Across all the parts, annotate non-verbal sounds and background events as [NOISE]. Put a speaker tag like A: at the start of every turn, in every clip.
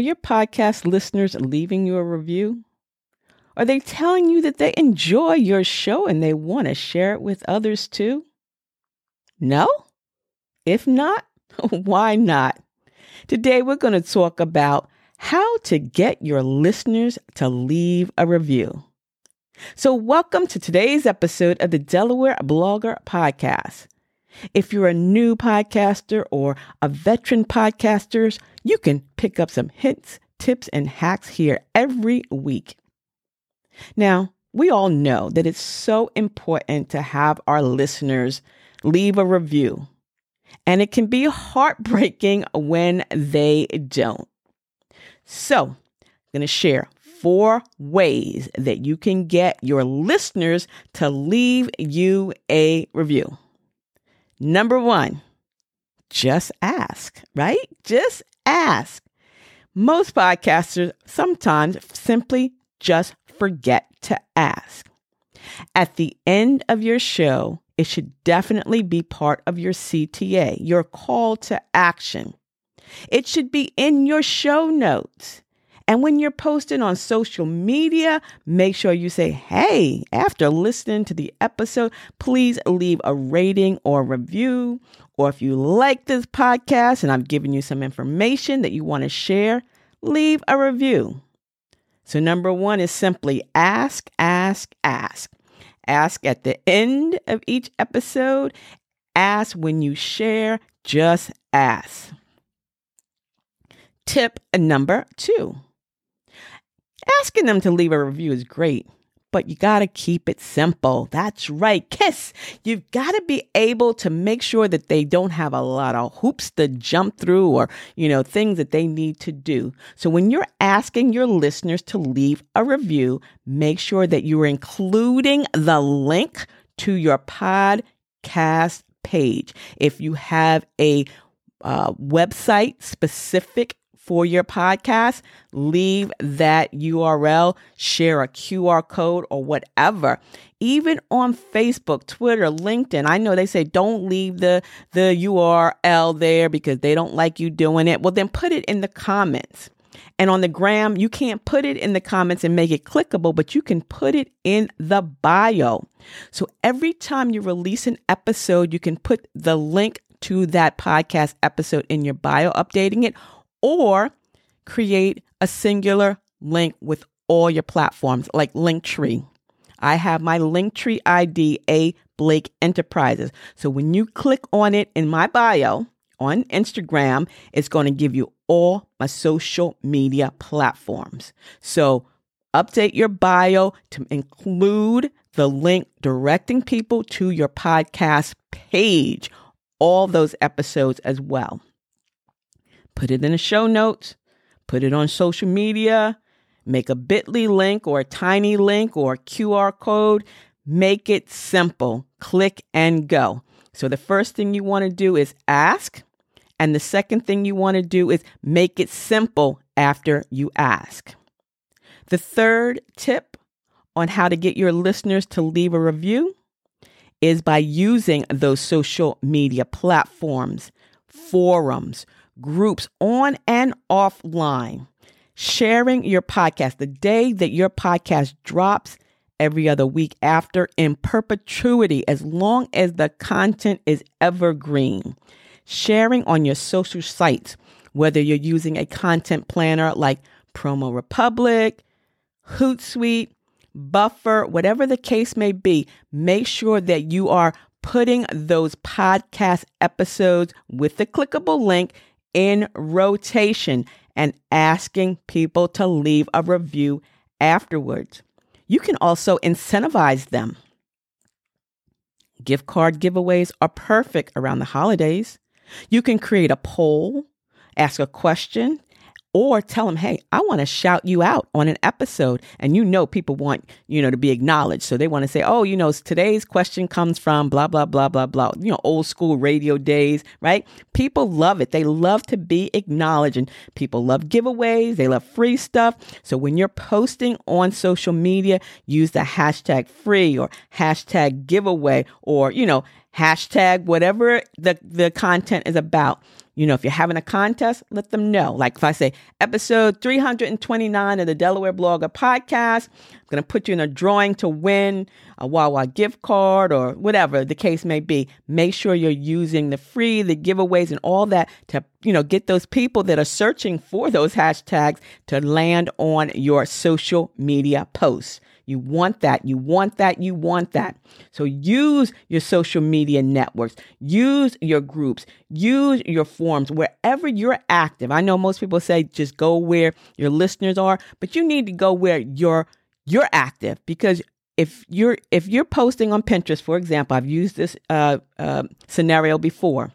A: Are your podcast listeners leaving you a review? Are they telling you that they enjoy your show and they want to share it with others too? No? If not, [LAUGHS] why not? Today we're going to talk about how to get your listeners to leave a review. So, welcome to today's episode of the Delaware Blogger Podcast. If you're a new podcaster or a veteran podcaster, you can pick up some hints, tips, and hacks here every week. Now, we all know that it's so important to have our listeners leave a review, and it can be heartbreaking when they don't. So, I'm going to share four ways that you can get your listeners to leave you a review. Number one, just ask, right? Just ask. Most podcasters sometimes simply just forget to ask. At the end of your show, it should definitely be part of your CTA, your call to action. It should be in your show notes. And when you're posting on social media, make sure you say, hey, after listening to the episode, please leave a rating or review. Or if you like this podcast and I've given you some information that you want to share, leave a review. So, number one is simply ask, ask, ask. Ask at the end of each episode. Ask when you share. Just ask. Tip number two asking them to leave a review is great, but you got to keep it simple. That's right, KISS. You've got to be able to make sure that they don't have a lot of hoops to jump through or, you know, things that they need to do. So when you're asking your listeners to leave a review, make sure that you're including the link to your podcast page. If you have a uh, website specific for your podcast, leave that URL, share a QR code or whatever. Even on Facebook, Twitter, LinkedIn, I know they say don't leave the, the URL there because they don't like you doing it. Well, then put it in the comments. And on the gram, you can't put it in the comments and make it clickable, but you can put it in the bio. So every time you release an episode, you can put the link to that podcast episode in your bio, updating it, or create a singular link with all your platforms like Linktree. I have my Linktree ID, A Blake Enterprises. So when you click on it in my bio on Instagram, it's going to give you all my social media platforms. So update your bio to include the link directing people to your podcast page, all those episodes as well put it in the show notes, put it on social media, make a bit.ly link or a tiny link or a QR code. Make it simple. Click and go. So the first thing you want to do is ask. And the second thing you want to do is make it simple after you ask. The third tip on how to get your listeners to leave a review is by using those social media platforms, forums, groups on and offline, sharing your podcast the day that your podcast drops every other week after in perpetuity, as long as the content is evergreen. Sharing on your social sites, whether you're using a content planner like Promo Republic, Hootsuite, Buffer, whatever the case may be, make sure that you are putting those podcast episodes with the clickable link in rotation and asking people to leave a review afterwards. You can also incentivize them. Gift card giveaways are perfect around the holidays. You can create a poll, ask a question, or tell them, hey, I want to shout you out on an episode. And you know, people want, you know, to be acknowledged. So they want to say, oh, you know, today's question comes from blah, blah, blah, blah, blah, you know, old school radio days, right? People love it. They love to be acknowledged and people love giveaways. They love free stuff. So when you're posting on social media, use the hashtag free or hashtag giveaway or, you know, hashtag whatever the, the content is about You know, if you're having a contest, let them know. Like if I say episode 329 of the Delaware Blogger podcast, I'm going to put you in a drawing to win a Wawa gift card or whatever the case may be. Make sure you're using the free, the giveaways, and all that to, you know, get those people that are searching for those hashtags to land on your social media posts. You want that. You want that. You want that. So use your social media networks, use your groups, use your forums wherever you're active. I know most people say just go where your listeners are, but you need to go where you're you're active because if you're if you're posting on Pinterest, for example, I've used this uh, uh, scenario before.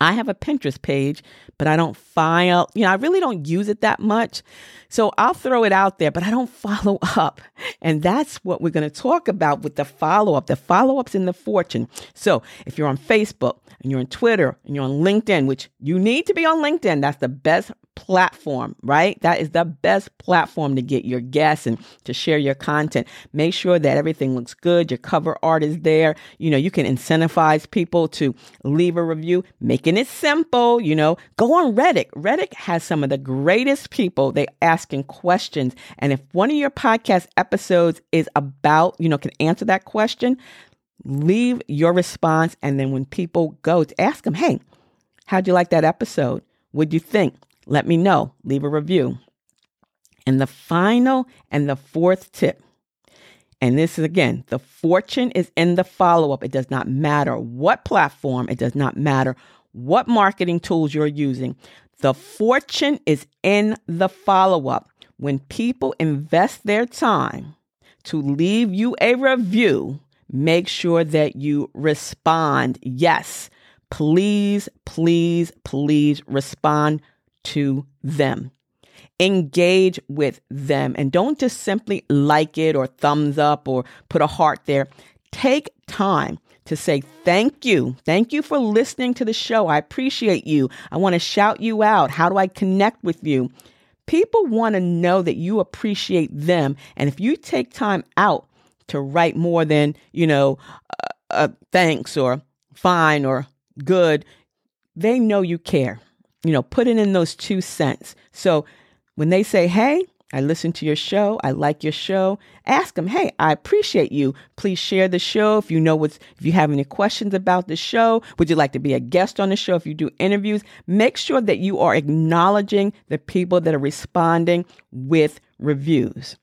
A: I have a Pinterest page, but I don't file, you know, I really don't use it that much. So I'll throw it out there, but I don't [LAUGHS] follow up. And that's what we're going to talk about with the follow up, the follow ups in the fortune. So if you're on Facebook and you're on Twitter and you're on LinkedIn, which you need to be on LinkedIn, that's the best platform, right? That is the best platform to get your guests and to share your content. Make sure that everything looks good. Your cover art is there. You know, you can incentivize people to leave a review, making it simple. You know, go on Reddit. Reddit has some of the greatest people. They asking questions. And if one of your podcast episodes is about, you know, can answer that question, leave your response. And then when people go to ask them, hey, how'd you like that episode? What'd you think? Let me know. Leave a review. And the final and the fourth tip, and this is again, the fortune is in the follow up. It does not matter what platform, it does not matter what marketing tools you're using. The fortune is in the follow up. When people invest their time to leave you a review, make sure that you respond. Yes, please, please, please respond to them. Engage with them and don't just simply like it or thumbs up or put a heart there. Take time to say thank you. Thank you for listening to the show. I appreciate you. I want to shout you out. How do I connect with you? People want to know that you appreciate them. And if you take time out to write more than, you know, uh, uh, thanks or fine or good, they know you care you know, putting in those two cents. So when they say, hey, I listen to your show. I like your show. Ask them, hey, I appreciate you. Please share the show. If you know what's, if you have any questions about the show, would you like to be a guest on the show? If you do interviews, make sure that you are acknowledging the people that are responding with reviews.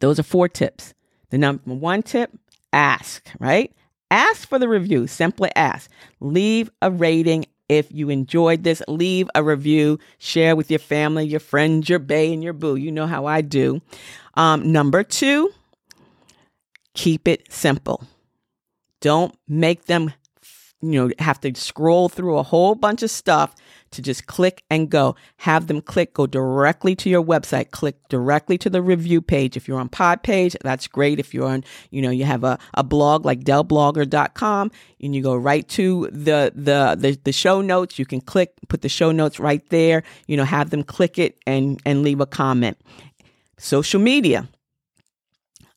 A: Those are four tips. The number one tip ask, right? Ask for the review. Simply ask. Leave a rating if you enjoyed this, leave a review, share with your family, your friends, your bae, and your boo. You know how I do. Um, number two, keep it simple. Don't make them, you know, have to scroll through a whole bunch of stuff to just click and go. Have them click, go directly to your website, click directly to the review page. If you're on pod page, that's great. If you're on, you know, you have a, a blog like delblogger.com and you go right to the, the, the, the show notes, you can click, put the show notes right there, you know, have them click it and, and leave a comment. Social media.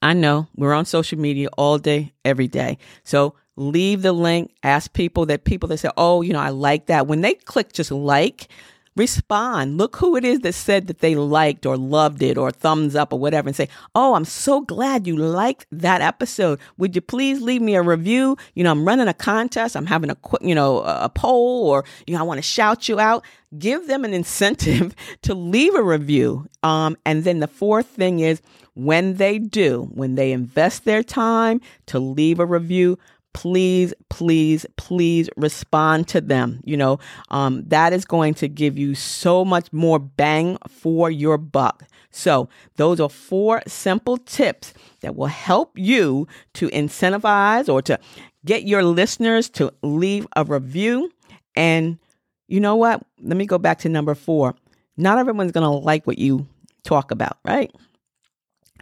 A: I know we're on social media all day, every day. So leave the link, ask people that people that say, oh, you know, I like that. When they click just like, respond. Look who it is that said that they liked or loved it or thumbs up or whatever and say, Oh, I'm so glad you liked that episode. Would you please leave me a review? You know, I'm running a contest. I'm having a, you know, a poll or, you know, I want to shout you out. Give them an incentive [LAUGHS] to leave a review. Um, and then the fourth thing is when they do, when they invest their time to leave a review, please, please, please respond to them. You know, um, that is going to give you so much more bang for your buck. So, those are four simple tips that will help you to incentivize or to get your listeners to leave a review. And you know what? Let me go back to number four. Not everyone's going to like what you talk about, right?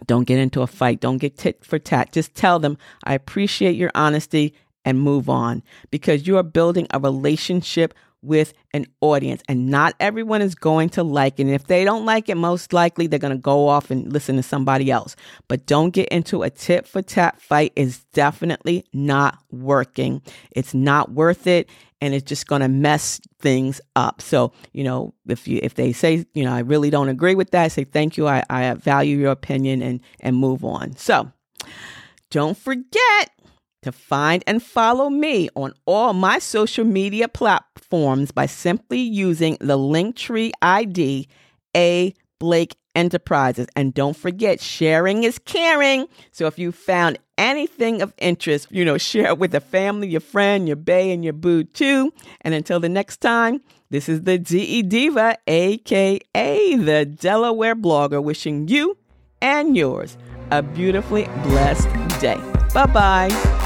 A: Don't get into a fight. Don't get tit for tat. Just tell them, I appreciate your honesty and move on because you are building a relationship with an audience and not everyone is going to like it. And if they don't like it, most likely they're going to go off and listen to somebody else. But don't get into a tit for tat fight is definitely not working. It's not worth it. And it's just going to mess things up. So, you know, if you if they say, you know, I really don't agree with that, say thank you. I, I value your opinion and and move on. So, don't forget to find and follow me on all my social media platforms by simply using the Linktree ID A Blake Enterprises. And don't forget, sharing is caring. So if you found anything of interest, you know, [LAUGHS] share it with a family, your friend, your bae, and your boo too. And until the next time, this is the DE Diva, aka the Delaware blogger, wishing you and yours a beautifully blessed day. Bye bye.